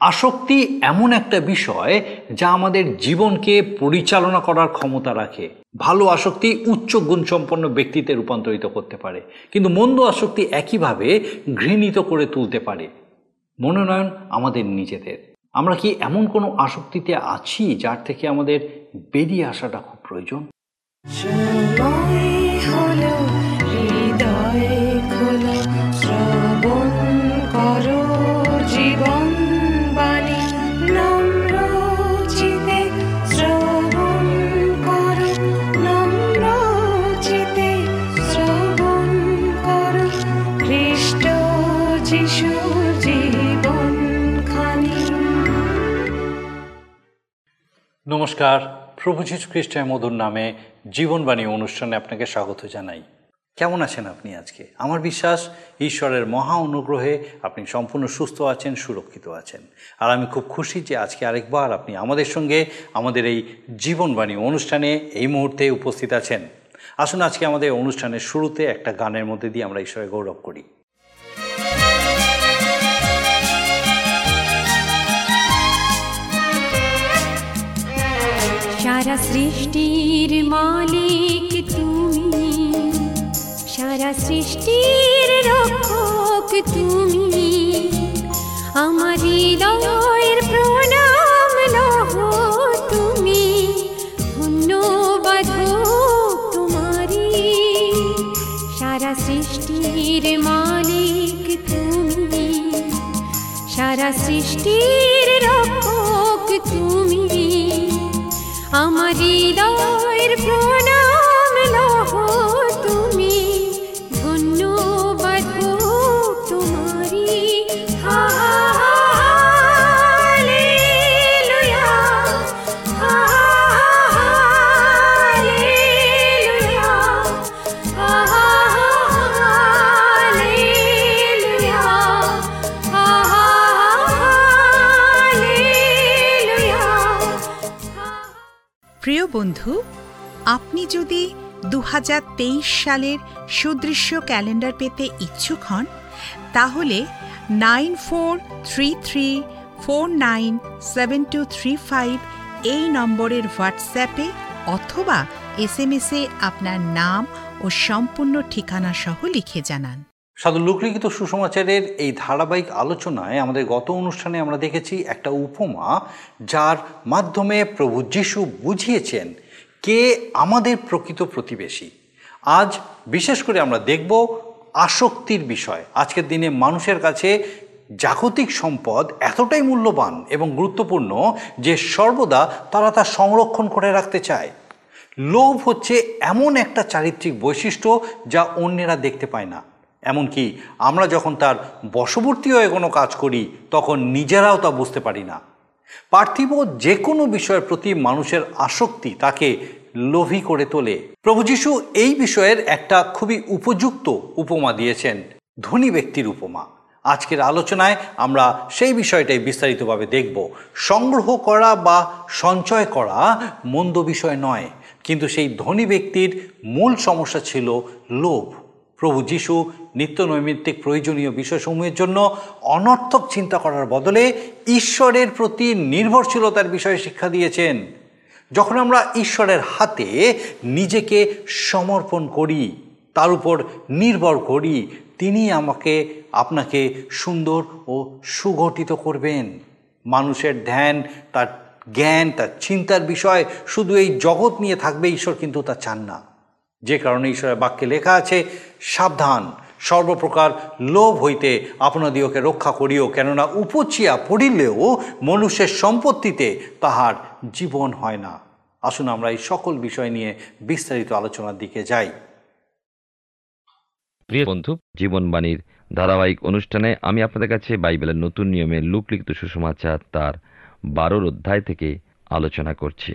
আসক্তি এমন একটা বিষয় যা আমাদের জীবনকে পরিচালনা করার ক্ষমতা রাখে। ভালো আসক্তি উচ্চ গুণসম্পন্ন ব্যক্তিতে রূপান্তরিত করতে পারে, কিন্তু মন্দ আসক্তি একইভাবে ঘৃণিত করে তুলতে পারে। মনোনয়ন আমাদের নিজেদের। আমরা কি এমন কোনো আসক্তিতে আছি যার থেকে আমাদের বেরিয়ে আসাটা খুব প্রয়োজন? নমস্কার। প্রভু যীশু খ্রিস্টের মধুর নামে জীবনবাণী অনুষ্ঠানে আপনাকে স্বাগত জানাই। কেমন আছেন আপনি আজকে? আমার বিশ্বাস, ঈশ্বরের মহা অনুগ্রহে আপনি সম্পূর্ণ সুস্থ আছেন, সুরক্ষিত আছেন। আর আমি খুব খুশি যে আজকে আরেকবার আপনি আমাদের সঙ্গে আমাদের এই জীবনবাণী অনুষ্ঠানে এই মুহূর্তে উপস্থিত আছেন। আসুন আজকে আমাদের অনুষ্ঠানের শুরুতে একটা গানের মধ্যে দিয়ে আমরা ঈশ্বরের গৌরব করি। সারা সৃষ্টির মালিক তুমি। সারা সৃষ্টির রক্ষক তুমি। আমার হৃদয়ের প্রণাম লহ তুমি। ধন্যবাদ তোমারি সারা সৃষ্টির মালিক তুমি। সারা সৃষ্টির আমার হৃদয়ের বন্ধু, আপনি যদি দু হাজার তেইশ সালের সুদৃশ্য ক্যালেন্ডার পেতে ইচ্ছুক হন, তাহলে nine four three three four nine seven two three five এই নম্বরের হোয়াটসঅ্যাপে অথবা এস এম এসে আপনার নাম ও সম্পূর্ণ ঠিকানা সহ লিখে জানান। সাধু লোকলিখিত সুসমাচারের এই ধারাবাহিক আলোচনায় আমাদের গত অনুষ্ঠানে আমরা দেখেছি একটা উপমা যার মাধ্যমে প্রভু যিশু বুঝিয়েছেন কে আমাদের প্রকৃত প্রতিবেশী। আজ বিশেষ করে আমরা দেখব আসক্তির বিষয়। আজকের দিনে মানুষের কাছে জাগতিক সম্পদ এতটাই মূল্যবান এবং গুরুত্বপূর্ণ যে সর্বদা তারা তা সংরক্ষণ করে রাখতে চায়। লোভ হচ্ছে এমন একটা চারিত্রিক বৈশিষ্ট্য যা অন্যেরা দেখতে পায় না। এমনকি আমরা যখন তার বশবর্তী হয়ে কোনো কাজ করি, তখন নিজেরাও তা বুঝতে পারি না। পার্থিব যে কোনো বিষয়ের প্রতি মানুষের আসক্তি তাকে লোভী করে তোলে। প্রভু যিশু এই বিষয়ের একটা খুবই উপযুক্ত উপমা দিয়েছেন, ধনী ব্যক্তির উপমা। আজকের আলোচনায় আমরা সেই বিষয়টাই বিস্তারিতভাবে দেখব। সংগ্রহ করা বা সঞ্চয় করা মন্দ বিষয় নয়, কিন্তু সেই ধনী ব্যক্তির মূল সমস্যা ছিল লোভ। প্রভু যিশু নিত্য নৈমিত্তিক প্রয়োজনীয় বিষয়সমূহের জন্য অনর্থক চিন্তা করার বদলে ঈশ্বরের প্রতি নির্ভরশীলতার বিষয়ে শিক্ষা দিয়েছেন। যখন আমরা ঈশ্বরের হাতে নিজেকে সমর্পণ করি, তার উপর নির্ভর করি, তিনি আমাকে, আপনাকে সুন্দর ও সুগঠিত করবেন। মানুষের ধ্যান, তার জ্ঞান, তার চিন্তার বিষয়, শুধু এই জগৎ নিয়ে থাকবে, ঈশ্বর কিন্তু তা চান না। যে কারণে ঈশ্বরের বাক্যে লেখা আছে, সাবধান, সর্বপ্রকার লোভ হইতে আপনাদিওকে রক্ষা করিও, কেননা উপচিয়া পড়িলেও মনুষ্যের সম্পত্তিতে তাহার জীবন হয় না। আসুন আমরা এই সকল বিষয় নিয়ে বিস্তারিত আলোচনার দিকে যাই। প্রিয় বন্ধু, জীবনবাণীর ধারাবাহিক অনুষ্ঠানে আমি আপনাদের কাছে বাইবেলের নতুন নিয়মে লুকলিখিত সুসমাচার তার বারোর অধ্যায় থেকে আলোচনা করছি।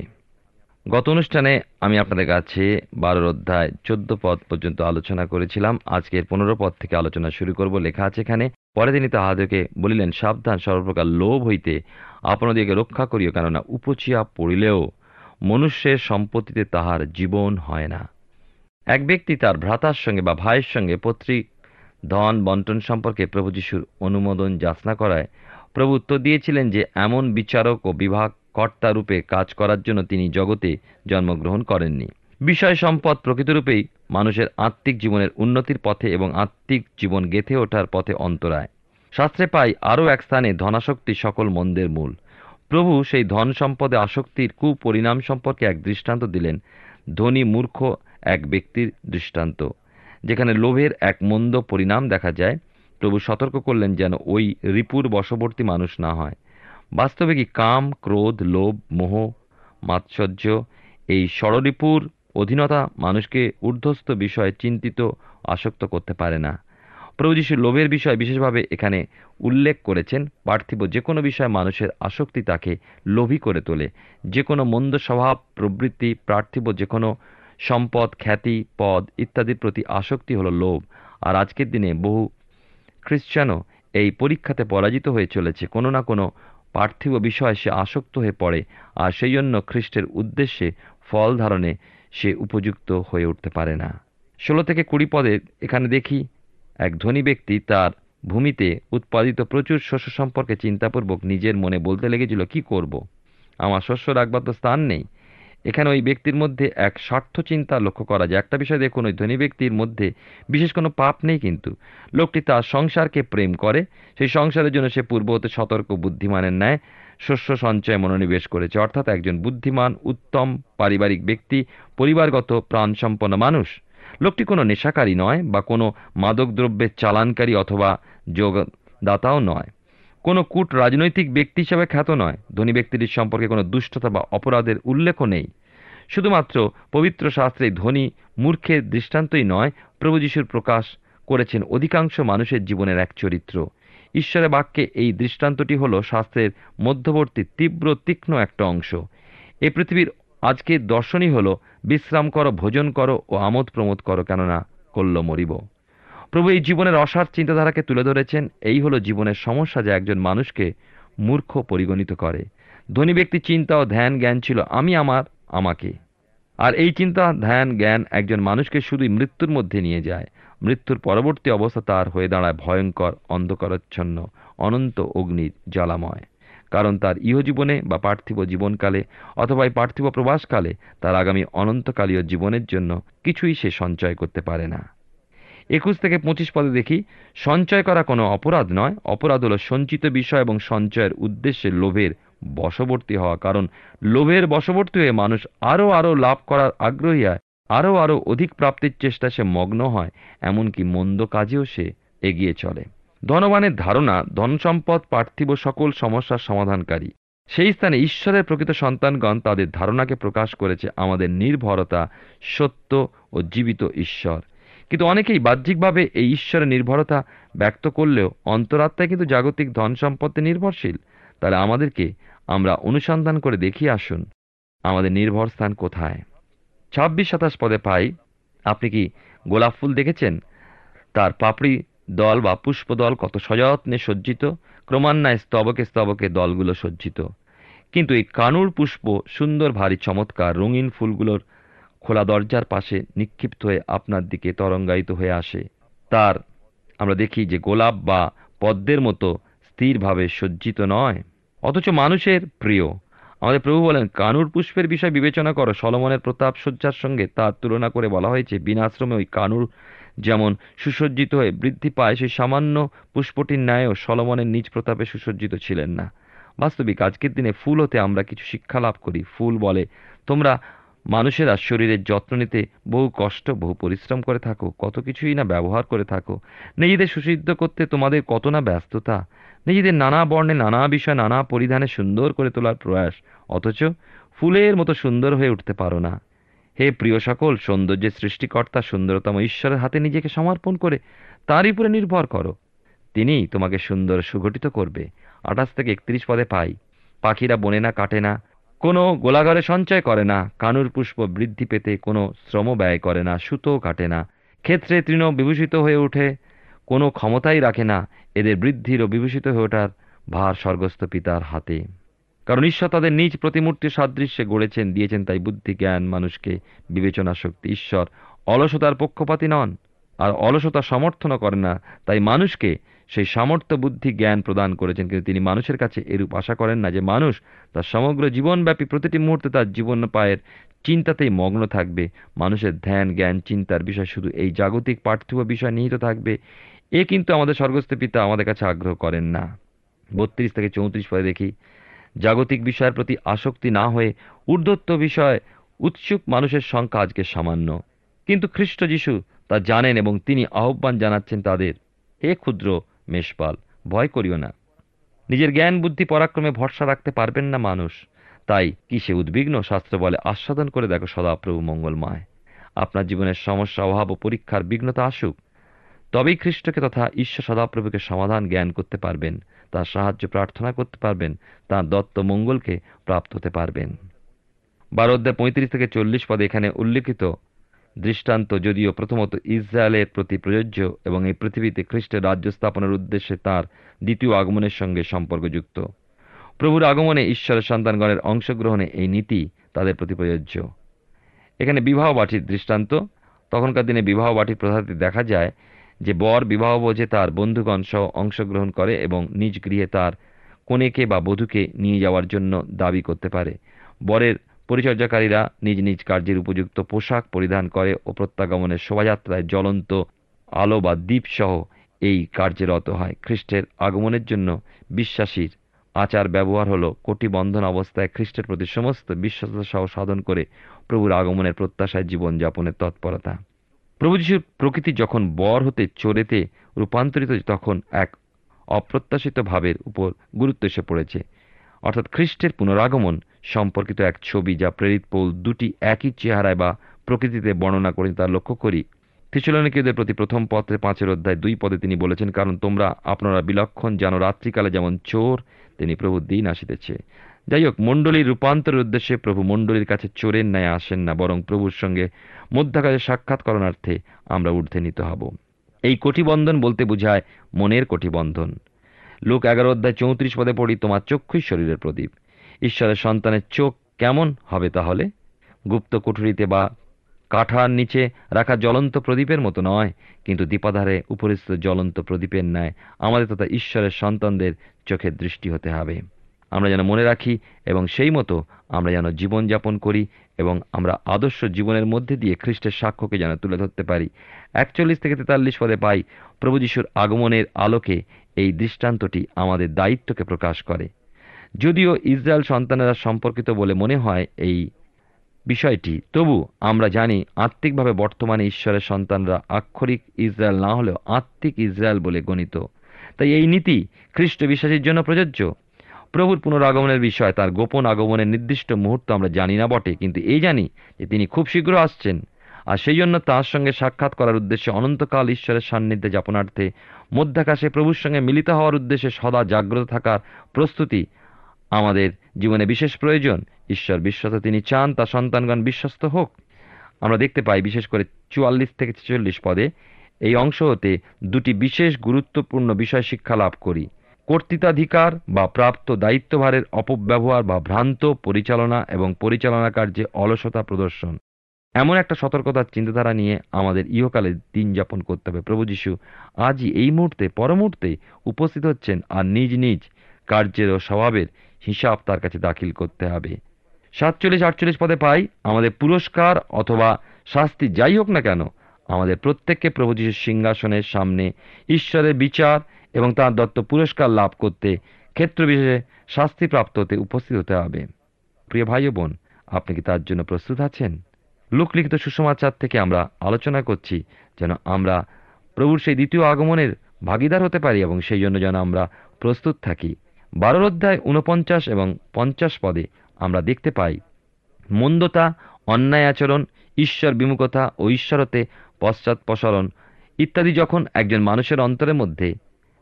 গত অনুষ্ঠানে আমি আপনাদের কাছে বারোর অধ্যায় চোদ্দ পদ পর্যন্ত আলোচনা করেছিলাম। আজকের পনেরো পদ থেকে আলোচনা শুরু করব। লেখা আছে এখানে, পরে তিনি তাহাদেরকে বলিলেন, সাবধান, সর্বপ্রকার লোভ হইতে আপনাদিকে রক্ষা করিও, কেননা উপচিয়া পড়িলেও মনুষ্যের সম্পত্তিতে তাহার জীবন হয় না। এক ব্যক্তি তার ভ্রাতার সঙ্গে বা ভাইয়ের সঙ্গে পত্রিক ধন বন্টন সম্পর্কে প্রভু যিশুর অনুমোদন যাচনা করায় প্রভু উত্তর দিয়েছিলেন যে, এমন বিচারক ও বিভাগ কর্তা রূপে কাজ করার জন্য তিনি জগতে জন্মগ্রহণ করেননি। বিষয় সম্পদ প্রকৃতরূপেই মানুষের আত্মিক জীবনের উন্নতির পথে এবং আত্মিক জীবন গেথে ওঠার পথে অন্তরায়। শাস্ত্রে পাই, আরও এক স্থানে ধনাসক্তি সকল মন্দের মূল। প্রভু সেই ধন সম্পদে আসক্তির কুপরিণাম সম্পর্কে এক দৃষ্টান্ত দিলেন। ধনী মূর্খ এক ব্যক্তির দৃষ্টান্ত। যেখানে লোভের এক মন্দ পরিণাম দেখা যায়, প্রভু সতর্ক করলেন যেন ওই রিপুর বশবর্তী মানুষ না হয়। বাস্তবে কি কাম, ক্রোধ, লোভ, মোহ, মাৎসর্য এই ষড়রিপুর অধীনতা মানুষকে ঊর্ধ্বস্থ বিষয়ে চিন্তিত, আসক্ত করতে পারে না? প্রভু যিশু লোভের বিষয় বিশেষভাবে এখানে উল্লেখ করেছেন, পার্থিব যে কোনো বিষয়ে মানুষের আসক্তি তাকে লোভী করে তোলে। যে কোনো মন্দ স্বভাব, প্রবৃত্তি, পার্থিব যে কোনো সম্পদ, খ্যাতি, পদ ইত্যাদির প্রতি আসক্তি হলো লোভ। আর আজকের দিনে বহু খ্রিশ্চানও এই পরীক্ষাতে পরাজিত হয়ে চলেছে। কোনো না কোনো পার্থিব বিষয়ে সে আসক্ত হয়ে পড়ে, আর সেই জন্য খ্রিস্টের উদ্দেশ্যে ফল ধারণে সে উপযুক্ত হয়ে উঠতে পারে না ষোলো থেকে কুড়ি পদে এখানে দেখি, এক ধনী ব্যক্তি তার ভূমিতে উৎপাদিত প্রচুর শস্য সম্পর্কে চিন্তাপূর্বক নিজের মনে বলতে লেগেছিল, কি করব। আমার শস্য রাখবার তো স্থান নেই এখানে ওই ব্যক্তির মধ্যে এক স্বার্থ চিন্তা লক্ষ্য করা যায়। একটা বিষয় দেখুন, ওই ধনী ব্যক্তির মধ্যে বিশেষ কোনো পাপ নেই কিন্তু। লোকটি তার সংসারকে প্রেম করে, সেই সংসারের জন্য সে পূর্বতে সতর্ক, বুদ্ধিমানের ন্যায় শস্য সঞ্চয়ে মনোনিবেশ করেছে। অর্থাৎ একজন বুদ্ধিমান, উত্তম, পারিবারিক ব্যক্তি, পরিবারগত, প্রাণসম্পন্ন মানুষ। লোকটি কোনো নেশাকারী নয় বা কোনো মাদক দ্রব্যের চালানকারী অথবা যোগদাতাও নয়। কোনো কূট রাজনৈতিক ব্যক্তি হিসাবে খ্যাত নয়। ধনী ব্যক্তিটির সম্পর্কে কোনো দুষ্টতা বা অপরাধের উল্লেখও নেই। শুধুমাত্র পবিত্র শাস্ত্রে ধনী, মূর্খের দৃষ্টান্তই নয়, প্রভু যিশুর প্রকাশ করেছেন অধিকাংশ মানুষের জীবনের এক চরিত্র। ঈশ্বরের বাক্যে এই দৃষ্টান্তটি হল শাস্ত্রের মধ্যবর্তী তীব্র, তীক্ষ্ণ একটা অংশ। এ পৃথিবীর আজকের দর্শনই হল, বিশ্রাম করো, ভোজন করো ও আমোদ প্রমোদ করো কেননা করল মরিব। প্রভু এই জীবনের অসার চিন্তাধারাকে তুলে ধরেছেন। এই হলো জীবনের সমস্যা যা একজন মানুষকে মূর্খ পরিগণিত করে। ধনী ব্যক্তি চিন্তা ও ধ্যান জ্ঞান ছিল, আমি আমার, আমাকে। আর এই চিন্তা, ধ্যান, জ্ঞান একজন মানুষকে শুধুই মৃত্যুর মধ্যে নিয়ে যায়। মৃত্যুর পরবর্তী অবস্থা তার হয়ে দাঁড়ায় ভয়ঙ্কর, অন্ধকারচ্ছন্ন, অনন্ত অগ্নির জ্বালাময়। কারণ তার ইহজীবনে বা পার্থিব জীবনকালে অথবা এই পার্থিব প্রবাসকালে তার আগামী অনন্তকালীয় জীবনের জন্য কিছুই সে সঞ্চয় করতে পারে না। একুশ থেকে পঁচিশ পদে দেখি, সঞ্চয় করা কোনো অপরাধ নয়। অপরাধ হলো সঞ্চিত বিষয় এবং সঞ্চয়ের উদ্দেশ্যে লোভের বশবর্তী হওয়া। কারণ লোভের বশবর্তী হয়ে মানুষ আরও আরও লাভ করার আগ্রহী হয়, আরও আরও অধিক প্রাপ্তির চেষ্টা সে মগ্ন হয়, এমনকি মন্দ কাজেও সে এগিয়ে চলে। ধনবানের ধারণা, ধনসম্পদ পার্থিব সকল সমস্যার সমাধানকারী। সেই স্থানে ঈশ্বরের প্রকৃত সন্তানগণ তাদের ধারণাকে প্রকাশ করেছে আমাদের নির্ভরতা, সত্য ও জীবিত ঈশ্বর। কিন্তু অনেকেই বাহ্যিকভাবে এই ঈশ্বরের নির্ভরতা ব্যক্ত করলেও অন্তরাত্মায় কিন্তু জাগতিক ধন সম্পত্তি নির্ভরশীল। তাহলে আমাদেরকে আমরা অনুসন্ধান করে দেখিয়ে আসুন, আমাদের নির্ভর স্থান কোথায়? ছাব্বিশ সাতাশ পদে পাই। আপনি কি গোলাপ ফুল দেখেছেন? তার পাপড়ি দল বা পুষ্পদল কত সযত্নে সজ্জিত? ক্রমান্বয়ে স্তবকে স্তবকে দলগুলো সজ্জিত। কিন্তু এই কানুর পুষ্প সুন্দর ভারী চমৎকার রঙিন ফুলগুলোর খোলা দরজার পাশে নিক্ষিপ্ত হয়ে আপনার দিকে তরঙ্গায়িত হয়ে আসে। তার, আমরা দেখি যে গোলাপ বা পদ্মের মতো স্থিরভাবে সজ্জিত নয়। অথচ মানুষের প্রিয়। আমাদের প্রভু বলেন, কানুর পুষ্পের বিষয় বিবেচনা করো। সলমনের প্রতাপ সজ্জার সঙ্গে তার তুলনা করে বলা হয়েছে বিনাশ্রমে ওই কানুর যেমন সুসজ্জিত হয়ে বৃদ্ধি পায়, সেই সামান্য পুষ্পটির ন্যায়ও সলমনের নিজ প্রতাপে সুসজ্জিত ছিলেন না। বাস্তবিক আজকের দিনে ফুল হতে আমরা কিছু শিক্ষা লাভ করি। ফুল বলে, তোমরা মানুষেরা শরীরের যত্ন নিতে বহু কষ্ট, বহু পরিশ্রম করে থাকো, কত কিছুই না ব্যবহার করে থাকো। নিজেদের সুসিদ্ধ করতে তোমাদের কত না ব্যস্ততা। নিজেদের নানা বর্ণে, নানা বিষয়, নানা পরিধানে সুন্দর করে তোলার প্রয়াস। অথচ ফুলের মতো সুন্দর হয়ে উঠতে পারো না। হে প্রিয় সকল, সৌন্দর্যের সৃষ্টিকর্তা, সুন্দরতম ঈশ্বরের হাতে নিজেকে সমর্পণ করে তারই উপরে নির্ভর করো। তিনি তোমাকে সুন্দর সুগঠিত করবে। আঠাশ থেকে একত্রিশ পদে পাই। পাখিরা বনে না, কাটে না। কোনো গোলাগারে সঞ্চয় করে না, কানুর পুষ্প বৃদ্ধি পেতে কোনো শ্রম ব্যয় করে না সুতো কাটে না। ক্ষেত্রে তৃণ বিভূষিত হয়ে ওঠে, কোনো ক্ষমতাই রাখে না, এদের বৃদ্ধির ও বিভূষিত হয়ে ওঠার ভার স্বর্গস্থ পিতার হাতে। কারণ ঈশ্বর তাদের নিজ প্রতিমূর্তি সাদৃশ্যে গড়েছেন, দিয়েছেন তাই বুদ্ধি, জ্ঞান, মানুষকে বিবেচনা শক্তি, ঈশ্বর অলসতার পক্ষপাতী নন। আর অলসতা সমর্থনও করে না, তাই মানুষকে সেই সামর্থ্য, বুদ্ধি, জ্ঞান প্রদান করেছেন। কিন্তু তিনি মানুষের কাছে এরূপ আশা করেন না যে মানুষ তার সমগ্র জীবনব্যাপী প্রতিটি মুহূর্তে তার জীবন পায়ের চিন্তাতেই মগ্ন থাকবে। মানুষের ধ্যান, জ্ঞান, চিন্তার বিষয় শুধু এই জাগতিক পার্থিব বিষয় নিহিত থাকবে। এ কিন্তু আমাদের স্বর্গস্থ পিতা আমাদের কাছে আগ্রহ করেন না। বত্রিশ থেকে চৌত্রিশ পরে দেখি, জাগতিক বিষয়ের প্রতি আসক্তি না হয়ে ঊর্ধ্বত্ব বিষয়, উৎসুক মানুষের সংখ্যা আজকে সামান্য। কিন্তু খ্রিস্ট যিশু তা জানেন এবং তিনি আহ্বান জানাচ্ছেন তাদের, হে ক্ষুদ্র মেষপাল, ভয় করিও না। নিজের জ্ঞান, বুদ্ধি, পরাক্রমে ভরসা রাখতে পারবেন না মানুষ। তাই কি সে উদ্বিগ্ন? শাস্ত্র বলে, আস্বাদন করে দেখো সদাপ্রভু মঙ্গলময়। আপনার জীবনের সমস্যা, অভাব ও পরীক্ষার বিঘ্নতা আসুক। তবেই খ্রিস্টকে তথা ঈশ্বর সদাপ্রভুকে সমাধান জ্ঞান করতে পারবেন, তার সাহায্য প্রার্থনা করতে পারবেন, তার দত্ত মঙ্গলকে প্রাপ্ত হতে পারবেন। বারো পঁয়ত্রিশ থেকে চল্লিশ পদে এখানে উল্লেখিত দৃষ্টান্ত যদিও প্রথমত ইসরায়েলের প্রতি প্রযোজ্য এবং এই পৃথিবীতে খ্রিস্টের রাজ্য স্থাপনের উদ্দেশ্যে তার দ্বিতীয় আগমনের সঙ্গে সম্পর্কযুক্ত। প্রভুর আগমনে ঈশ্বরের সন্তানগণের অংশগ্রহণে এই নীতি তাদের প্রতি প্রযোজ্য। এখানে বিবাহ বাটির দৃষ্টান্ত। তখনকার দিনে বিবাহ বাটির প্রথাতে দেখা যায় যে বর বিবাহ বোঝে তার বন্ধুগণ সহ অংশগ্রহণ করে এবং নিজ গৃহে তার কনেকে বা বধূকে নিয়ে যাওয়ার জন্য দাবি করতে পারে। বরের পরিচর্যাকারীরা নিজ নিজ কার্যের উপযুক্ত পোশাক পরিধান করে ও প্রত্যাগমনের শোভাযাত্রায় জ্বলন্ত আলো বা দ্বীপ সহ এই কার্যে রত হয়। খ্রিস্টের আগমনের জন্য বিশ্বাসীর আচার ব্যবহার হল কোটি বন্ধন অবস্থায় খ্রিস্টের প্রতি সমস্ত বিশ্বাসতা সহ সাধন করে প্রভুর আগমনের প্রত্যাশায় জীবনযাপনের তৎপরতা। প্রভু যিশুর প্রকৃতি যখন বর হতে চোরেতে রূপান্তরিত, তখন এক অপ্রত্যাশিত ভাবের উপর গুরুত্ব এসে পড়েছে। অর্থাৎ খ্রিস্টের পুনরাগমন সম্পর্কিত এক ছবি যা প্রেরিত পৌল দুটি একই চেহারায় বা প্রকৃতিতে বর্ণনা করে তা লক্ষ্য করি। থিসলনিকীয়দের প্রতি প্রথম পত্রে পাঁচের অধ্যায় দুই পদে তিনি বলেছেন, কারণ তোমরা আপনারা বিলক্ষণ যেন রাত্রিকালে যেমন চোর তিনি প্রভু দিন আসিতেছে। যাই হোক, মণ্ডলীর রূপান্তরের উদ্দেশ্যে প্রভু মণ্ডলীর কাছে চোরের ন্যায় আসেন না, বরং প্রভুর সঙ্গে মধ্যাকালে সাক্ষাৎ করণার্থে আমরা ঊর্ধ্বে নিতে হব। এই কোটিবন্ধন বলতে বোঝায় মনের কোটিবন্ধন। লোক এগারো অধ্যায় চৌত্রিশ পদে পড়ি, তোমার চক্ষুই শরীরের প্রদীপ। ঈশ্বরের সন্তানের চোখ কেমন হবে তাহলে? গুপ্ত কুঠুরিতে বা কাঠার নিচে রাখা জ্বলন্ত প্রদীপের মতো নয়, কিন্তু দীপাধারে উপরিস্থ জ্বলন্ত প্রদীপের ন্যায় আমাদের তথা ঈশ্বরের সন্তানদের চোখের দৃষ্টি হতে হবে। আমরা যেন মনে রাখি এবং সেই মতো আমরা যেন জীবনযাপন করি এবং আমরা আদর্শ জীবনের মধ্যে দিয়ে খ্রিস্টের সাক্ষ্যকে যেন তুলে ধরতে পারি। একচল্লিশ থেকে তেতাল্লিশ পদে পাই প্রভু যিশুর আগমনের আলোকে এই দৃষ্টান্তটি আমাদের দায়িত্বকে প্রকাশ করে। যদিও ইসরায়েল সন্তানেরা সম্পর্কিত বলে মনে হয় এই বিষয়টি, তবু আমরা জানি আত্মিকভাবে বর্তমানে ঈশ্বরের সন্তানরা আক্ষরিক ইসরায়েল না হলেও আত্মিক ইসরায়েল বলে গণিত। তাই এই নীতি খ্রিস্ট বিশ্বাসীর জন্য প্রযোজ্য। প্রভুর পুনরাগমনের বিষয়, তার গোপন আগমনের নির্দিষ্ট মুহূর্ত আমরা জানি না বটে, কিন্তু এই জানি যে তিনি খুব শীঘ্র আসছেন। আর সেই জন্য তার সঙ্গে সাক্ষাৎ করার উদ্দেশ্যে অনন্তকাল ঈশ্বরের সান্নিধ্যে যাপনার্থে মধ্যাকাশে প্রভুর সঙ্গে মিলিত হওয়ার উদ্দেশ্যে সদা জাগ্রত থাকার প্রস্তুতি আমাদের জীবনে বিশেষ প্রয়োজন। ঈশ্বর বিশ্বস্ত তিনি চান, তা সন্তানগণ বিশ্বস্ত হোক। আমরা দেখতে পাই, বিশেষ করে চুয়াল্লিশ থেকে ছেচল্লিশ পদে, এই অংশ হতে দুটি বিশেষ গুরুত্বপূর্ণ বিষয় শিক্ষা লাভ করি। কর্তৃত্বাধিকার বা প্রাপ্ত দায়িত্বভারের অপব্যবহার বা ভ্রান্ত পরিচালনা এবং পরিচালনা কার্যে অলসতা প্রদর্শন। এমন একটা সতর্কতার চিন্তাধারা নিয়ে আমাদের ইহকালে দিন যাপন করতে হবে। প্রভু যিশু আজই এই মুহূর্তে, পরমুহূর্তে উপস্থিত হচ্ছেন আর নিজ নিজ কার্যের ও স্বভাবের হিসাব তার কাছে দাখিল করতে হবে। সাতচল্লিশ আটচল্লিশ পদে পাই আমাদের পুরস্কার অথবা শাস্তি যাই হোক না কেন, আমাদের প্রত্যেককে প্রভু যিশুর সিংহাসনের সামনে ঈশ্বরের বিচার এবং তার দত্ত পুরস্কার লাভ করতে ক্ষেত্র বিশেষে শাস্তিপ্রাপ্ত হতে উপস্থিত হতে হবে। প্রিয় ভাই বোন, আপনি কি তার জন্য প্রস্তুত আছেন? লোকলিখিত সুসমাচার থেকে আমরা আলোচনা করছি যেন আমরা প্রভুর সেই দ্বিতীয় আগমনের ভাগিদার হতে পারি এবং সেই জন্য যেন আমরা প্রস্তুত থাকি। বারোর অধ্যায় উনপঞ্চাশ এবং পঞ্চাশ পদে আমরা দেখতে পাই, মন্দতা, অন্যায় আচরণ, ঈশ্বর বিমুখতা ও ঈশ্বরতে পশ্চাৎপসরণ ইত্যাদি যখন একজন মানুষের অন্তরের মধ্যে,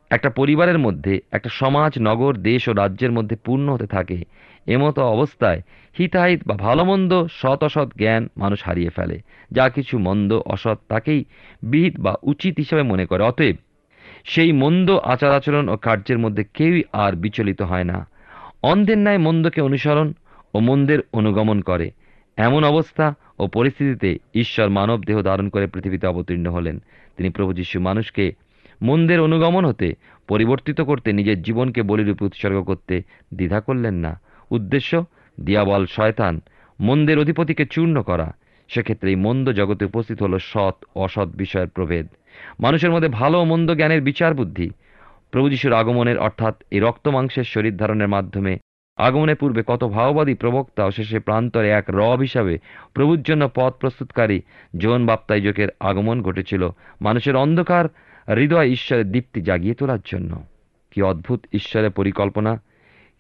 একটা পরিবারের মধ্যে, একটা সমাজ, নগর, দেশ ও রাজ্যের মধ্যে পূর্ণ হতে থাকে, এমতো অবস্থায় হিতাহিত বা ভালো মন্দ সৎ অসৎ জ্ঞান মানুষ হারিয়ে ফেলে। যা কিছু মন্দ অসৎ তাকেই বিহিত বা উচিত হিসাবে মনে করে। অতএব সেই মন্দ আচার আচরণ ও কার্যের মধ্যে কেউই আর বিচলিত হয় না। অন্ধের ন্যায় মন্দকে অনুসরণ ও মন্দের অনুগমন করে। এমন অবস্থা ও পরিস্থিতিতে ঈশ্বর মানব দেহ ধারণ করে পৃথিবীতে অবতীর্ণ হলেন। তিনি প্রভু যীশু মানুষকে মন্দের অনুগমন হতে পরিবর্তিত করতে নিজের জীবনকে বলিরূপে উৎসর্গ করতে দ্বিধা করলেন না। উদ্দেশ্য, দিয়াবল শয়তান, মন্দের অধিপতিকে চূর্ণ করা। সেক্ষেত্রে এই মন্দ জগতে উপস্থিত হলো সৎ, অসৎ বিষয়ের প্রভেদ। মানুষের মধ্যে ভালো ও মন্দ জ্ঞানের বিচার বুদ্ধি। প্রভু যিশুর আগমনের অর্থাৎ এই রক্ত মাংসের শরীর ধারণের মাধ্যমে আগমনের পূর্বে কত ভাওবাদী প্রবক্তা ও শেষে প্রান্তরে এক রব হিসাবে প্রভুর জন্য পথ প্রস্তুতকারী জোন বাপ্তাইজকের আগমন ঘটেছিল। মানুষের অন্ধকার হৃদয় ঈশ্বরের দীপ্তি জাগিয়ে তোলার জন্য। কি অদ্ভুত ঈশ্বরের পরিকল্পনা,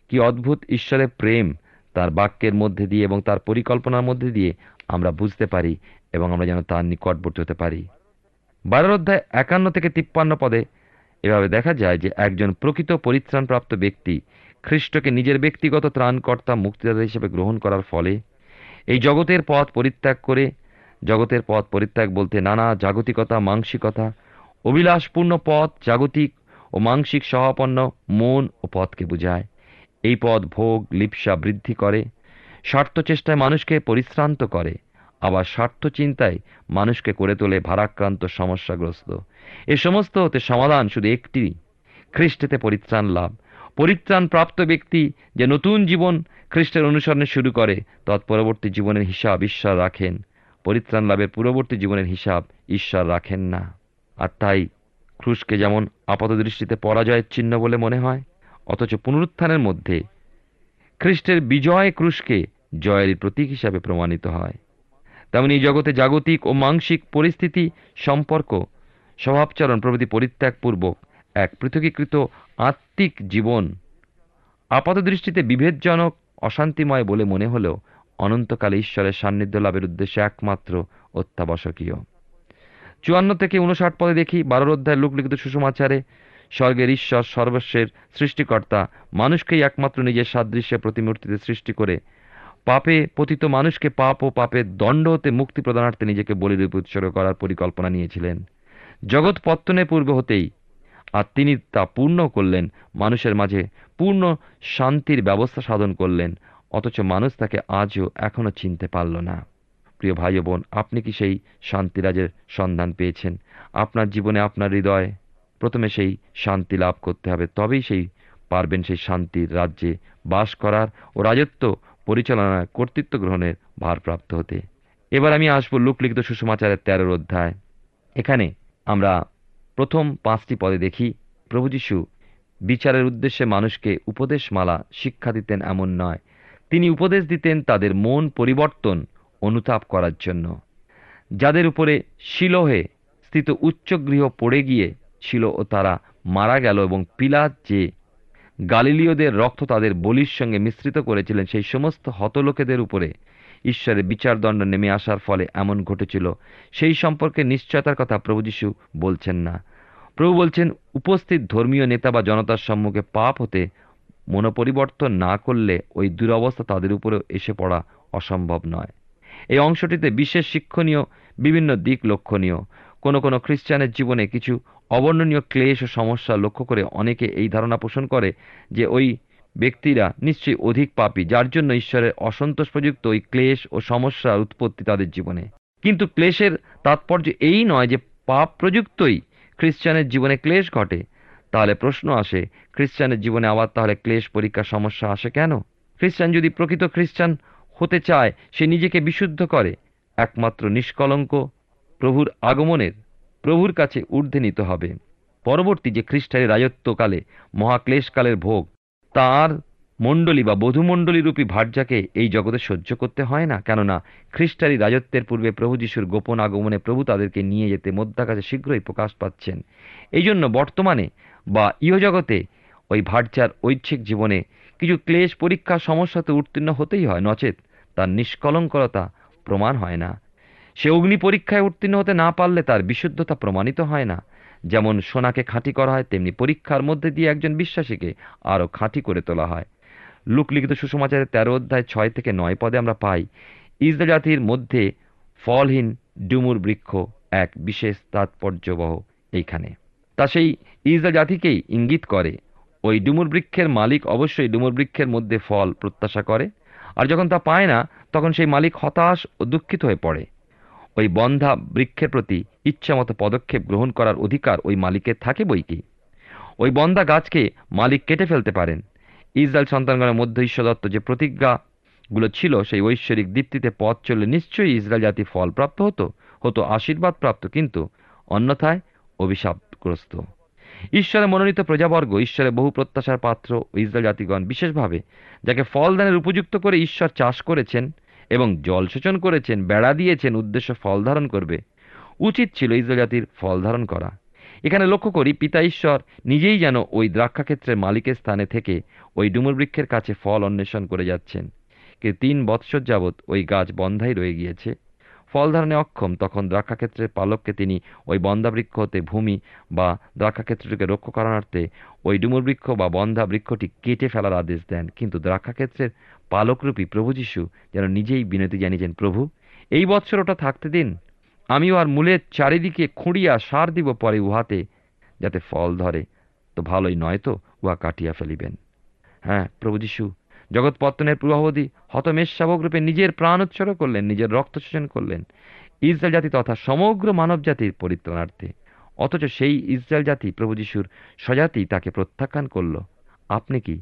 কি অদ্ভুত ঈশ্বরের প্রেম তার বাক্যের মধ্যে দিয়ে এবং তার পরিকল্পনার মধ্যে দিয়ে আমরা বুঝতে পারি এবং আমরা যেন তার নিকটবর্তী হতে পারি। বারোর অধ্যায় একান্ন থেকে তিপ্পান্ন পদে এভাবে দেখা যায় যে একজন প্রকৃত পরিত্রাণপ্রাপ্ত ব্যক্তি খ্রিস্টকে নিজের ব্যক্তিগত ত্রাণকর্তা মুক্তিদাতা হিসেবে গ্রহণ করার ফলে এই জগতের পথ পরিত্যাগ করে, জগতের পথ পরিত্যাগ বলতে নানা জাগতিকতা মাংসিকতা অভিলাষপূর্ণ পথ, জাগতিক ও মাংসিক সহাপন্ন মন ও পথকে বোঝায়। এই পদ ভোগ, লিপ্সা বৃদ্ধি করে। স্বার্থ চেষ্টায় মানুষকে পরিশ্রান্ত করে। আবার স্বার্থ চিন্তায় মানুষকে করে তোলে ভারাক্রান্ত সমস্যাগ্রস্ত। এ সমস্ত হতে সমাধান শুধু একটি, খ্রিস্টেতে পরিত্রাণ লাভ। পরিত্রাণ প্রাপ্ত ব্যক্তি যে নতুন জীবন খ্রিস্টের অনুসরণে শুরু করে, তৎপরবর্তী জীবনের হিসাব ঈশ্বর রাখেন। পরিত্রাণ লাভের পূর্ববর্তী জীবনের হিসাব ঈশ্বর রাখেন না। আর তাই ক্রুশকে যেমন আপাত দৃষ্টিতে পরাজয়ের চিহ্ন বলে মনে হয় অথচ পুনরুত্থানের মধ্যে খ্রিস্টের বিজয় ক্রুশকে জয়ের প্রতীক হিসাবে প্রমাণিত হয়। তেমনি জগতে জাগতিক ও মাংসিক পরিস্থিতি সম্পর্ক, স্বভাবচরণ প্রভৃতি পরিত্যাগপূর্বক এক পৃথকীকৃত আত্মিক জীবন আপাত দৃষ্টিতে বিভেদজনক, অশান্তিময় বলে মনে হলেও অনন্তকালে ঈশ্বরের সান্নিধ্য লাভের উদ্দেশ্যে একমাত্র অত্যাবশ্যকীয়। চুয়ান্ন থেকে উনষাট পদে দেখি বারোর অধ্যায় লোকলিখিত সুষমাচারে স্বর্গের ঈশ্বর, সর্বস্বের সৃষ্টিকর্তা। মানুষকেই একমাত্র নিজের সাদৃশ্যে প্রতিমূর্তিতে সৃষ্টি করে। পাপে পতিত মানুষকে পাপ ও পাপের দণ্ড হতে মুক্তি প্রদানার্থে নিজেকে বলিরূপে উৎসর্গ করার পরিকল্পনা নিয়েছিলেন। জগৎ পত্তনের পূর্বে হতেই, আর তিনি তা পূর্ণ করলেন, মানুষের মাঝে পূর্ণ শান্তির ব্যবস্থা সাধন করলেন, অথচ মানুষ তাকে আজও এখনও চিনতে পারল না। প্রিয় ভাই বোন, আপনি কি সেই শান্তিরাজের সন্ধান পেয়েছেন? আপনার জীবনে আপনার হৃদয়ে প্রথমে সেই শান্তি লাভ করতে হবে, তবেই সেই পারবেন সেই শান্তির রাজ্যে বাস করার ও রাজত্ব পরিচালনায় কর্তৃত্ব গ্রহণের ভারপ্রাপ্ত হতে। এবার আমি আসব লোকলিখিত সুষমাচারের তেরোর অধ্যায়। এখানে আমরা প্রথম পাঁচটি পদে দেখি, প্রভু যীশু বিচারের উদ্দেশ্যে মানুষকে উপদেশমালা শিক্ষা দিতেন এমন নয়। তিনি উপদেশ দিতেন তাদের মন পরিবর্তন অনুতাপ করার জন্য। যাদের উপরে শিলোহে স্থিত উচ্চগৃহ পড়ে গিয়ে ছিল ও তারা মারা গেল এবং পিলাত যে গালিলীয়দের রক্ত তাদের বলির সঙ্গে মিশ্রিত করেছিলেন, সেই সমস্ত হতলোকেদের উপরে ঈশ্বরের বিচারদণ্ড নেমে আসার ফলে এমন ঘটেছিল। সেই সম্পর্কে নিশ্চয়তার কথা প্রভু যীশু বলছেন না। প্রভু বলছেন, উপস্থিত ধর্মীয় নেতা বা জনতার সম্মুখে পাপ হতে মনোপরিবর্তন না করলে ওই দুরবস্থা তাদের উপরেও এসে পড়া অসম্ভব নয়। এই অংশটিতে বিশেষ শিক্ষণীয়, বিভিন্ন দিক লক্ষণীয়। কোনো কোনো খ্রিস্টানের জীবনে কিছু অবর্ণনীয় ক্লেশ ও সমস্যা লক্ষ্য করে অনেকে এই ধারণা পোষণ করে যে ওই ব্যক্তিরা নিশ্চয়ই অধিক পাপী, যার জন্য ঈশ্বরের অসন্তোষ প্রযুক্ত ওই ক্লেশ ও সমস্যার উৎপত্তি তাদের জীবনে। কিন্তু ক্লেশের তাৎপর্য এই নয় যে পাপ প্রযুক্তই খ্রিস্টানের জীবনে ক্লেশ ঘটে। তাহলে প্রশ্ন আসে, খ্রিস্টানের জীবনে আবার তাহলে ক্লেশ পরীক্ষার সমস্যা আসে কেন? খ্রিস্টান যদি প্রকৃত খ্রিস্টান হতে চায়, সে নিজেকে বিশুদ্ধ করে। একমাত্র নিষ্কলঙ্ক প্রভুর আগমনের, প্রভুর কাছে ঊর্ধ্বে নিতে হবে। পরবর্তী যে খ্রিস্টানের রাজত্বকালে, মহাক্লেশকালের ভোগ, তার মণ্ডলী বা বধূমণ্ডলী রূপী ভার্যাকে এই জগতে সহ্য করতে হয় না। কেননা খ্রিস্টারি রাজত্বের পূর্বে প্রভু যিশুর গোপন আগমনে প্রভু তাদেরকে নিয়ে যেতে মধ্যাকাশে শীঘ্রই প্রকাশ পাচ্ছেন। এই জন্য বর্তমানে বা ইহজগতে ওই ভার্যার ঐচ্ছিক জীবনে কিছু ক্লেশ পরীক্ষা সমস্যাতে উত্তীর্ণ হতেই হয়, নচেত তার নিষ্কলঙ্করতা প্রমাণ হয় না। সে অগ্নি পরীক্ষায় উত্তীর্ণ হতে না পারলে তার বিশুদ্ধতা প্রমাণিত হয় না। যেমন সোনাকে খাঁটি করা হয়, তেমনি পরীক্ষার মধ্যে দিয়ে একজন বিশ্বাসীকে আরও খাঁটি করে তোলা হয়। লোকলিখিত সুসমাচারের তেরো অধ্যায় ছয় থেকে নয় পদে আমরা পাই ইসরায়েল জাতির মধ্যে ফলহীন ডুমুর বৃক্ষ এক বিশেষ তাৎপর্যবহ এইখানে। তা সেই ইসরায়েল জাতিকেই ইঙ্গিত করে। ওই ডুমুর বৃক্ষের মালিক অবশ্যই ডুমুর বৃক্ষের মধ্যে ফল প্রত্যাশা করে, আর যখন তা পায় না, তখন সেই মালিক হতাশ ও দুঃখিত হয়ে পড়ে। ওই বন্ধা বৃক্ষের প্রতি ইচ্ছামতো পদক্ষেপ গ্রহণ করার অধিকার ওই মালিকের থাকে বই কি? ওই বন্ধা গাছকে মালিক কেটে ফেলতে পারেন। ইসরায়েল সন্তানগণের মধ্যে ঈশ্বরদত্ত যে প্রতিজ্ঞাগুলো ছিল, সেই ঐশ্বরিক দীপ্তিতে পথ চললে নিশ্চয়ই ইসরায়েল জাতি ফলপ্রাপ্ত হতো হতো, আশীর্বাদ প্রাপ্ত, কিন্তু অন্যথায় অভিশাপগ্রস্ত। ঈশ্বরের মনোনীত প্রজাবর্গ, ঈশ্বরের বহু প্রত্যাশার পাত্র ইসরায়েল জাতিগণ বিশেষভাবে, যাকে ফলদানের উপযুক্ত করে ঈশ্বর চাষ করেছেন এবং জলসেচন করেছেন, বেড়া দিয়েছেন, উদ্দেশ্য ফল ধারণ করবে। উচিত ছিল ইসরা জাতির ফল ধারণ করা। এখানে লক্ষ্য করি, পিতা ঈশ্বর নিজেই যেন ওই দ্রাক্ষাক্ষেত্রের মালিকের স্থানে থেকে ওই ডুমুর বৃক্ষের কাছে ফল অন্বেষণ করে যাচ্ছেন। কিন্তু তিন বৎসর যাবৎ ওই গাছ বন্ধাই রয়ে গিয়েছে। ফল ধারণে অক্ষম, তখন দ্রাক্ষাক্ষেত্রের পালককে তিনি ওই বন্ধা বৃক্ষ হতে ভূমি বা দ্রাক্ষাক্ষেত্রটিকে রক্ষা করানার্থে ওই ডুমুর বৃক্ষ বা বন্ধা বৃক্ষটি কেটে ফেলার আদেশ দেন। কিন্তু দ্রাক্ষাক্ষেত্রের পালকরূপী প্রভু যিশু যেন নিজেই বিনতি জানিয়েছেন, প্রভু, এই বৎসর ওটা থাকতে দিন। আমিও আর মূলের চারিদিকে খুঁড়িয়া সার দিব পরে উহাতে, যাতে ফল ধরে। তো ভালোই নয় তো উহা কাটিয়া ফেলিবেন। হ্যাঁ প্রভু যিশু জগৎ হতমেষ শাবক রূপে নিজের প্রাণ উৎসর্গ করলেন, নিজের রক্ত শোষণ করলেন। ইসরায়েল জাতি তথা সমগ্র মানব জাতির পরিত্রাণার্থে। অথচ সেই ইসরায়েল জাতি প্রভু যিশুর স্বজাতি তাকে প্রত্যাখ্যান করল। আপনি কি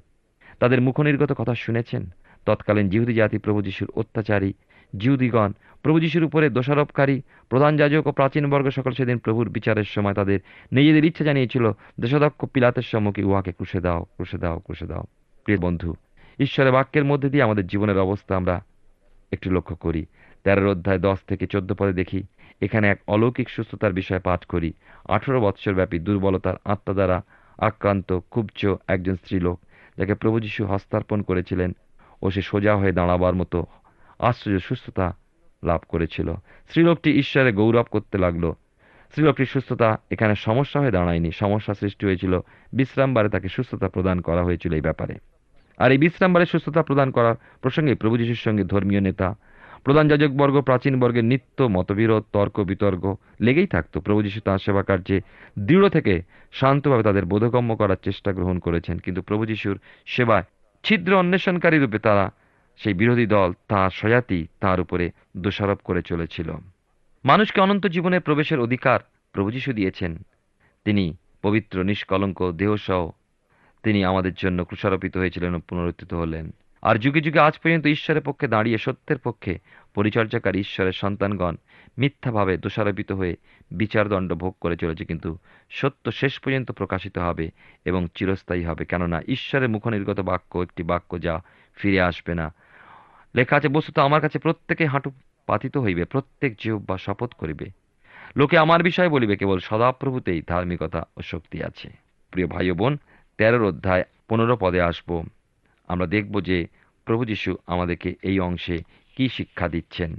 তাদের মুখনির্গত কথা শুনেছেন? তৎকালীন জিহুদি জাতি প্রভু যিশুর অত্যাচারী। জিহুদিগণ প্রভু যিশুর উপরে দোষারোপকারী, প্রধান যাজক ও প্রাচীন বর্গ সকল সেদিন প্রভুর বিচারের সময় তাদের নিজেদের ইচ্ছা জানিয়েছিল, দেশদক্ষ পিলাতের সম্মুখে উহাকে ক্রুশে দাও ক্রুশে দাও ক্রুশে দাও। প্রিয় বন্ধু ঈশ্বরের বাক্যের মধ্যে দিয়ে আমাদের জীবনের অবস্থা আমরা একটু লক্ষ্য করি। তেরোর অধ্যায় দশ থেকে চোদ্দ পদে দেখি, এখানে এক অলৌকিক সুস্থতার বিষয়ে পাঠ করি। আঠেরো বৎসর ব্যাপী দুর্বলতার আত্মা দ্বারা আক্রান্ত, কুব্জ একজন স্ত্রীলোক, যাকে প্রভু যিশু হস্তার্পণ করেছিলেন ও সে সোজা হয়ে দাঁড়াবার মতো আশ্চর্য সুস্থতা লাভ করেছিল। স্ত্রীলোকটি ঈশ্বরে গৌরব করতে লাগল। স্ত্রীলোকটির সুস্থতা এখানে সমস্যা হয়ে দাঁড়ায়নি। সমস্যা সৃষ্টি হয়েছিল, বিশ্রামবারে তাকে সুস্থতা প্রদান করা হয়েছিল এই ব্যাপারে। আর এই বিশ্রামবারে সুস্থতা প্রদান করার প্রসঙ্গে প্রভু যিশুর সঙ্গে ধর্মীয় নেতা, প্রধান যাজকবর্গ, প্রাচীন বর্গের নিত্য মতবিরোধ, তর্ক, বিতর্ক লেগেই থাকতো। প্রভু যিশু তাঁর সেবা কার্যে দৃঢ় থেকে শান্তভাবে তাদের বোধগম্য করার চেষ্টা গ্রহণ করেছেন। কিন্তু প্রভু যিশুর সেবায় ছিদ্র অন্বেষণকারী রূপে তারা সেই বিরোধী দল, তাঁর স্বজাতি তাঁর উপরে দোষারোপ করে চলেছিল। মানুষকে অনন্ত জীবনে প্রবেশের অধিকার প্রভু যিশু দিয়েছেন। তিনি পবিত্র, নিষ্কলঙ্ক, দেহসহ তিনি আমাদের জন্য ক্রুশারোপিত হয়েছিলেন ও পুনরুত্থিত হলেন। আর যুগে যুগে আজ পর্যন্ত ঈশ্বরের পক্ষে দাঁড়িয়ে সত্যের পক্ষে পরিচর্যাকারী ঈশ্বরের সন্তানগণ মিথ্যাভাবে দোষারোপিত হয়ে বিচারদণ্ড ভোগ করে চলেছে, কিন্তু সত্য শেষ পর্যন্ত প্রকাশিত হবে এবং চিরস্থায়ী হবে। কেননা ঈশ্বরের মুখনির্গত বাক্য একটি বাক্য যা ফিরে আসবে না। লেখা আছে, বস্তুত আমার কাছে প্রত্যেকে হাঁটু পাতিত হইবে, প্রত্যেক জীব বা শপথ করিবে। লোকে আমার বিষয়ে বলিবে, কেবল সদাপ্রভুতেই ধার্মিকতা ও শক্তি আছে। প্রিয় ভাই বোন তেরোর অধ্যায় পনেরো পদে আসব। আমরা দেখব যে প্রভু যিশু আমাদেরকে এই অংশে কি শিক্ষা দিচ্ছেন।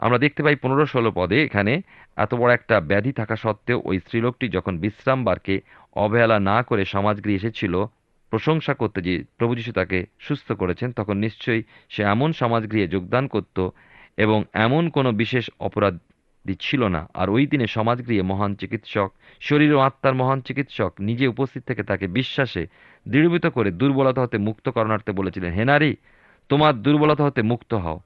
আমরা দেখতে পাই পনেরো ষোলো পদে এখানে এত বড় একটা ব্যাধি থাকা সত্ত্বেও ওই স্ত্রীলোকটি যখন বিশ্রামবারকে অবহেলা না করে সমাজগৃহে এসেছিল, প্রশংসা করতে যে প্রভু যিশু তাকে সুস্থ করেছেন, তখন নিশ্চয়ই সে এমন সমাজগৃহে যোগদান করত এবং এমন কোনো বিশেষ অপরাধী ছিল না। আর ওই দিনে সমাজগৃহে মহান চিকিৎসক, শরীর ও আত্মার মহান চিকিৎসক নিজে উপস্থিত থেকে তাকে বিশ্বাসে দৃঢ়ভূত করে দুর্বলতা হতে মুক্ত করণার্থে বলেছিলেন, হে নারী, তোমার দুর্বলতা হতে মুক্ত হও।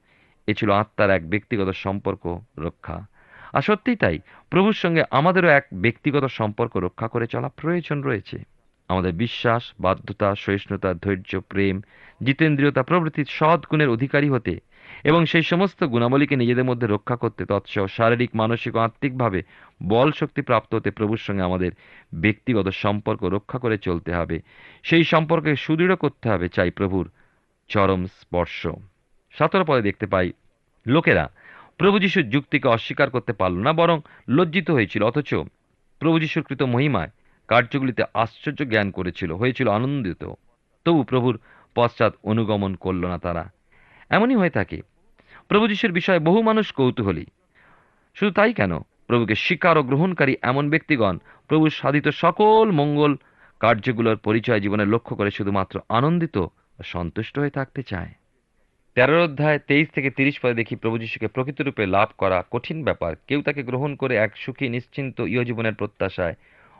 এ ছিল আত্মার এক ব্যক্তিগত সম্পর্ক রক্ষা। আর সত্যিই তাই, প্রভুর সঙ্গে আমাদেরও এক ব্যক্তিগত সম্পর্ক রক্ষা করে চলা প্রয়োজন রয়েছে। আমাদের বিশ্বাস, বাধ্যতা, সহিষ্ণুতা, ধৈর্য, প্রেম, জিতেন্দ্রিয়তা প্রভৃতি সৎ গুণের অধিকারী হতে এবং সেই সমস্ত গুণাবলীকে নিজেদের মধ্যে রক্ষা করতে তৎসহ শারীরিক, মানসিক ও আত্মিকভাবে বল শক্তি প্রাপ্ত হতে প্রভুর সঙ্গে আমাদের ব্যক্তিগত সম্পর্ক রক্ষা করে চলতে হবে। সেই সম্পর্কে সুদৃঢ় করতে হবে, চাই প্রভুর চরম স্পর্শ। সতেরো পদে দেখতে পাই, লোকেরা প্রভু যিশুর যুক্তিকে অস্বীকার করতে পারল না, বরং লজ্জিত হয়েছিল, অথচ প্রভু যিশুর কৃত মহিমায় কার্যগুলিতে আশ্চর্য জ্ঞান করেছিল, হয়েছিল আনন্দিত। তবু প্রভুর পশ্চাৎ অনুগমন করল না তারা। এমনই হয়ে থাকে প্রভু যিশুর বিষয়ে বহু মানুষ কৌতূহলী। শুধু তাই কেন? প্রভুকে স্বীকার ও গ্রহণকারী এমন ব্যক্তিগণ প্রভুর সাধিত সকল মঙ্গল কার্যগুলোর পরিচয় জীবনে লক্ষ্য করে শুধুমাত্র আনন্দিত ও সন্তুষ্ট হয়ে থাকতে চায়। তেরোর অধ্যায় তেইশ থেকে তিরিশ পদে দেখি প্রভু যিশুকে প্রকৃতরূপে লাভ করা কঠিন ব্যাপার। কেউ তাকে গ্রহণ করে এক সুখী, নিশ্চিন্ত ইহজীবনের প্রত্যাশায়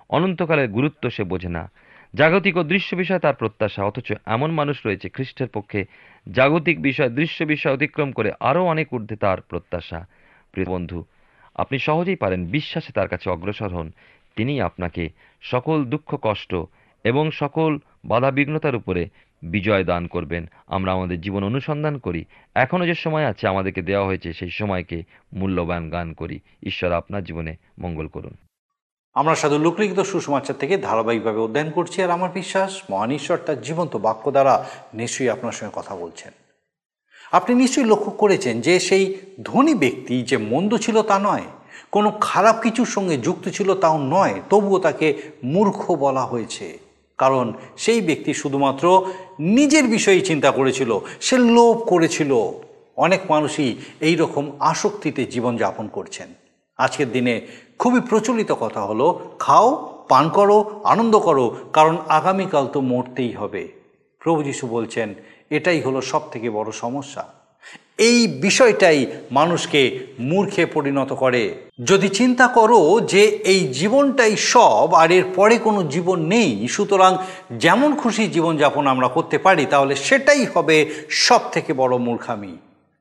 অনন্তকালের গুরুত্ব সে বোঝে না। জাগতিক ও দৃশ্য বিষয় তার প্রত্যাশা, অথচ এমন মানুষ রয়েছে খ্রিস্টের পক্ষে জাগতিক বিষয়, দৃশ্য বিষয় অতিক্রম করে আরও অনেক ঊর্ধ্বে তার প্রত্যাশা। প্রিয় বন্ধু, আপনি সহজেই পারেন বিশ্বাসে তার কাছে অগ্রসর হন। তিনিই আপনাকে সকল দুঃখ, কষ্ট এবং সকল বাধা বিঘ্নতার উপরে বিজয় দান করবেন। আমরা আমাদের জীবন অনুসন্ধান করি। এখনও যে সময় আছে আমাদেরকে দেওয়া হয়েছে, সেই সময়কে মূল্যবান গান করি। ঈশ্বর আপনার জীবনে মঙ্গল করুন। আমরা সাধু লোকলিখিত সুসমাচার থেকে ধারাবাহিকভাবে অধ্যয়ন করছি আর আমার বিশ্বাস, মহান ঈশ্বর তার জীবন্ত বাক্য দ্বারা নিশ্চয়ই আপনার সঙ্গে কথা বলছেন। আপনি নিশ্চয়ই লক্ষ্য করেছেন যে সেই ধনী ব্যক্তি যে মন্দ ছিল তা নয়, কোনো খারাপ কিছুর সঙ্গে যুক্ত ছিল তাও নয়, তবুও তাকে মূর্খ বলা হয়েছে। কারণ সেই ব্যক্তি শুধুমাত্র নিজের বিষয়ে চিন্তা করেছিল, সে লোভ করেছিল। অনেক মানুষই এই রকম আসক্তিতে জীবনযাপন করছেন। আজকের দিনে খুবই প্রচলিত কথা হলো, খাও, পান করো, আনন্দ করো, কারণ আগামীকাল তো মরতেই হবে। প্রভু যিশু বলছেন, এটাই হলো সব থেকে বড় সমস্যা। এই বিষয়টাই মানুষকে মূর্খে পরিণত করে। যদি চিন্তা করো যে এই জীবনটাই সব, আর এর পরে কোনো জীবন নেই, সুতরাং যেমন খুশি জীবনযাপন আমরা করতে পারি, তাহলে সেটাই হবে সব থেকে বড় মূর্খামি।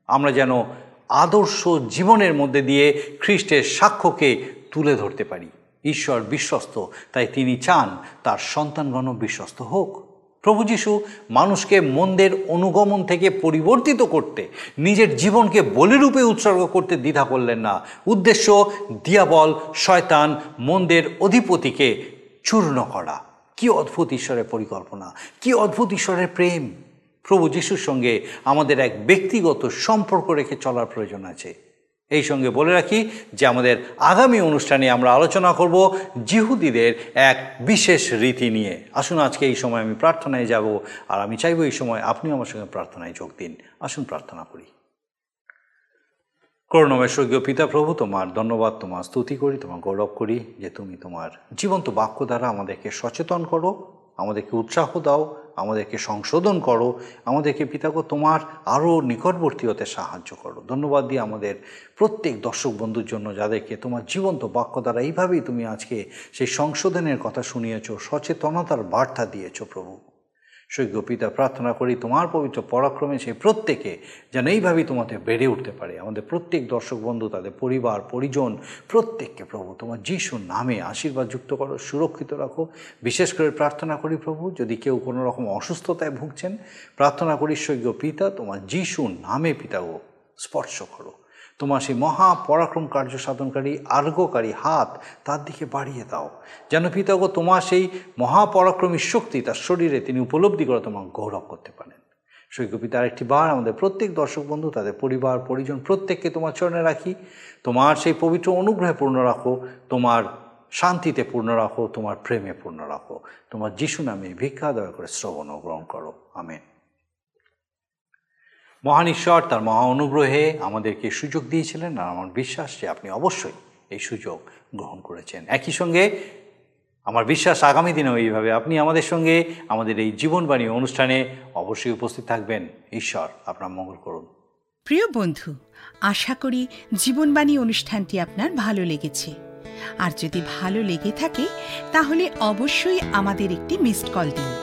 আমরা যেন আদর্শ জীবনের মধ্যে দিয়ে খ্রিস্টের সাক্ষ্যকে তুলে ধরতে পারি। ঈশ্বর বিশ্বস্ত, তাই তিনি চান তার সন্তানগণ বিশ্বস্ত হোক। প্রভু যিশু মানুষকে মন্দের অনুগমন থেকে পরিবর্তিত করতে, নিজের জীবনকে বলিরূপে উৎসর্গ করতে দ্বিধা করলেন না। উদ্দেশ্য, দিয়াবল, শয়তান মন্দের অধিপতিকে চূর্ণ করা। কি অদ্ভুত ঈশ্বরের পরিকল্পনা, কি অদ্ভুত ঈশ্বরের প্রেম। প্রভু যিশুর সঙ্গে আমাদের এক ব্যক্তিগত সম্পর্ক রেখে চলার প্রয়োজন আছে। এই সঙ্গে বলে রাখি যে আমাদের আগামী অনুষ্ঠানে আমরা আলোচনা করব জিহুদিদের এক বিশেষ রীতি নিয়ে। আসুন আজকে এই সময় আমি প্রার্থনায় যাব, আর আমি চাইব এই সময় আপনি আমার সঙ্গে প্রার্থনায় যোগ দিন। আসুন প্রার্থনা করি। করুণময় স্বর্গীয় পিতা প্রভু, তোমার ধন্যবাদ, তোমার স্তুতি করি, তোমার গৌরব করি যে তুমি তোমার জীবন্ত বাক্য দ্বারা আমাদেরকে সচেতন করো, আমাদেরকে উৎসাহ দাও আমাদেরকে সংশোধন করো, আমাদেরকে পিতাগো তোমার আরও নিকটবর্তী হতে সাহায্য করো। ধন্যবাদ দিয়ে আমাদের প্রত্যেক দর্শক বন্ধুর জন্য যাদেরকে তোমার জীবন্ত বাক্য দ্বারা এইভাবেই তুমি আজকে সেই সংশোধনের কথা শুনিয়েছ, সচেতনতার বার্তা দিয়েছ প্রভু। সৈক্য পিতা প্রার্থনা করি, তোমার পবিত্র পরাক্রমে সেই প্রত্যেকে যেন এইভাবেই তোমাদের বেড়ে উঠতে পারে। আমাদের প্রত্যেক দর্শক বন্ধু, তাদের পরিবার, পরিজন, প্রত্যেককে প্রভু, তোমার যিশুর নামে আশীর্বাদ যুক্ত করো, সুরক্ষিত রাখো। বিশেষ করে প্রার্থনা করি প্রভু, যদি কেউ কোনো রকম অসুস্থতায় ভুগছেন, প্রার্থনা করি সৈক্য পিতা, তোমার যিশুর নামে পিতাও স্পর্শ করো। তোমার সেই মহা পরাক্রম কার্য সাধনকারী আর্গকারী হাত তার দিকে বাড়িয়ে দাও। যেন পিতাগো তোমার সেই মহাপরাক্রমী শক্তি তার শরীরে তিনি উপলব্ধি করে তোমার গৌরব করতে পারেন। সৈক্য পিতা আরেকটি বার আমাদের প্রত্যেক দর্শক বন্ধু, তাদের পরিবার, পরিজন প্রত্যেককে তোমার চরণে রাখি। তোমার সেই পবিত্র অনুগ্রহে পূর্ণ রাখো, তোমার শান্তিতে পূর্ণ রাখো, তোমার প্রেমে পূর্ণ রাখো। তোমার যিশু নামে ভিক্ষা, দয়া করে শ্রবণ গ্রহণ করো। আমেন। মহান ঈশ্বর তার মহা অনুগ্রহে আমাদেরকে সুযোগ দিয়েছিলেন আর আমার বিশ্বাস যে আপনি অবশ্যই এই সুযোগ গ্রহণ করেছেন। একই সঙ্গে আমার বিশ্বাস আগামী দিনেও এইভাবে আপনি আমাদের সঙ্গে আমাদের এই জীবনবাণী অনুষ্ঠানে অবশ্যই উপস্থিত থাকবেন। ঈশ্বর আপনার মঙ্গল করুন। প্রিয় বন্ধু, আশা করি জীবনবাণী অনুষ্ঠানটি আপনার ভালো লেগেছে। আর যদি ভালো লেগে থাকে, তাহলে অবশ্যই আমাদের একটি মিসড কল দিন।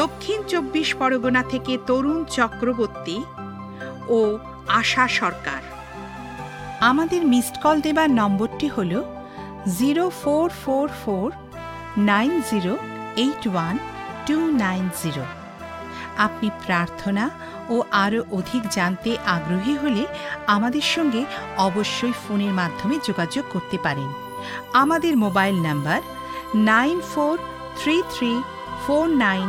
দক্ষিণ চব্বিশ পরগনা থেকে তরুণ চক্রবর্তী ও আশা সরকার। আমাদের মিসড কল দেবার নম্বরটি হল zero four four four nine zero eight one two nine zero. আপনি প্রার্থনা ও আরও অধিক জানতে আগ্রহী হলে আমাদের সঙ্গে অবশ্যই ফোনের মাধ্যমে যোগাযোগ করতে পারেন। আমাদের mobile number nine four three three four nine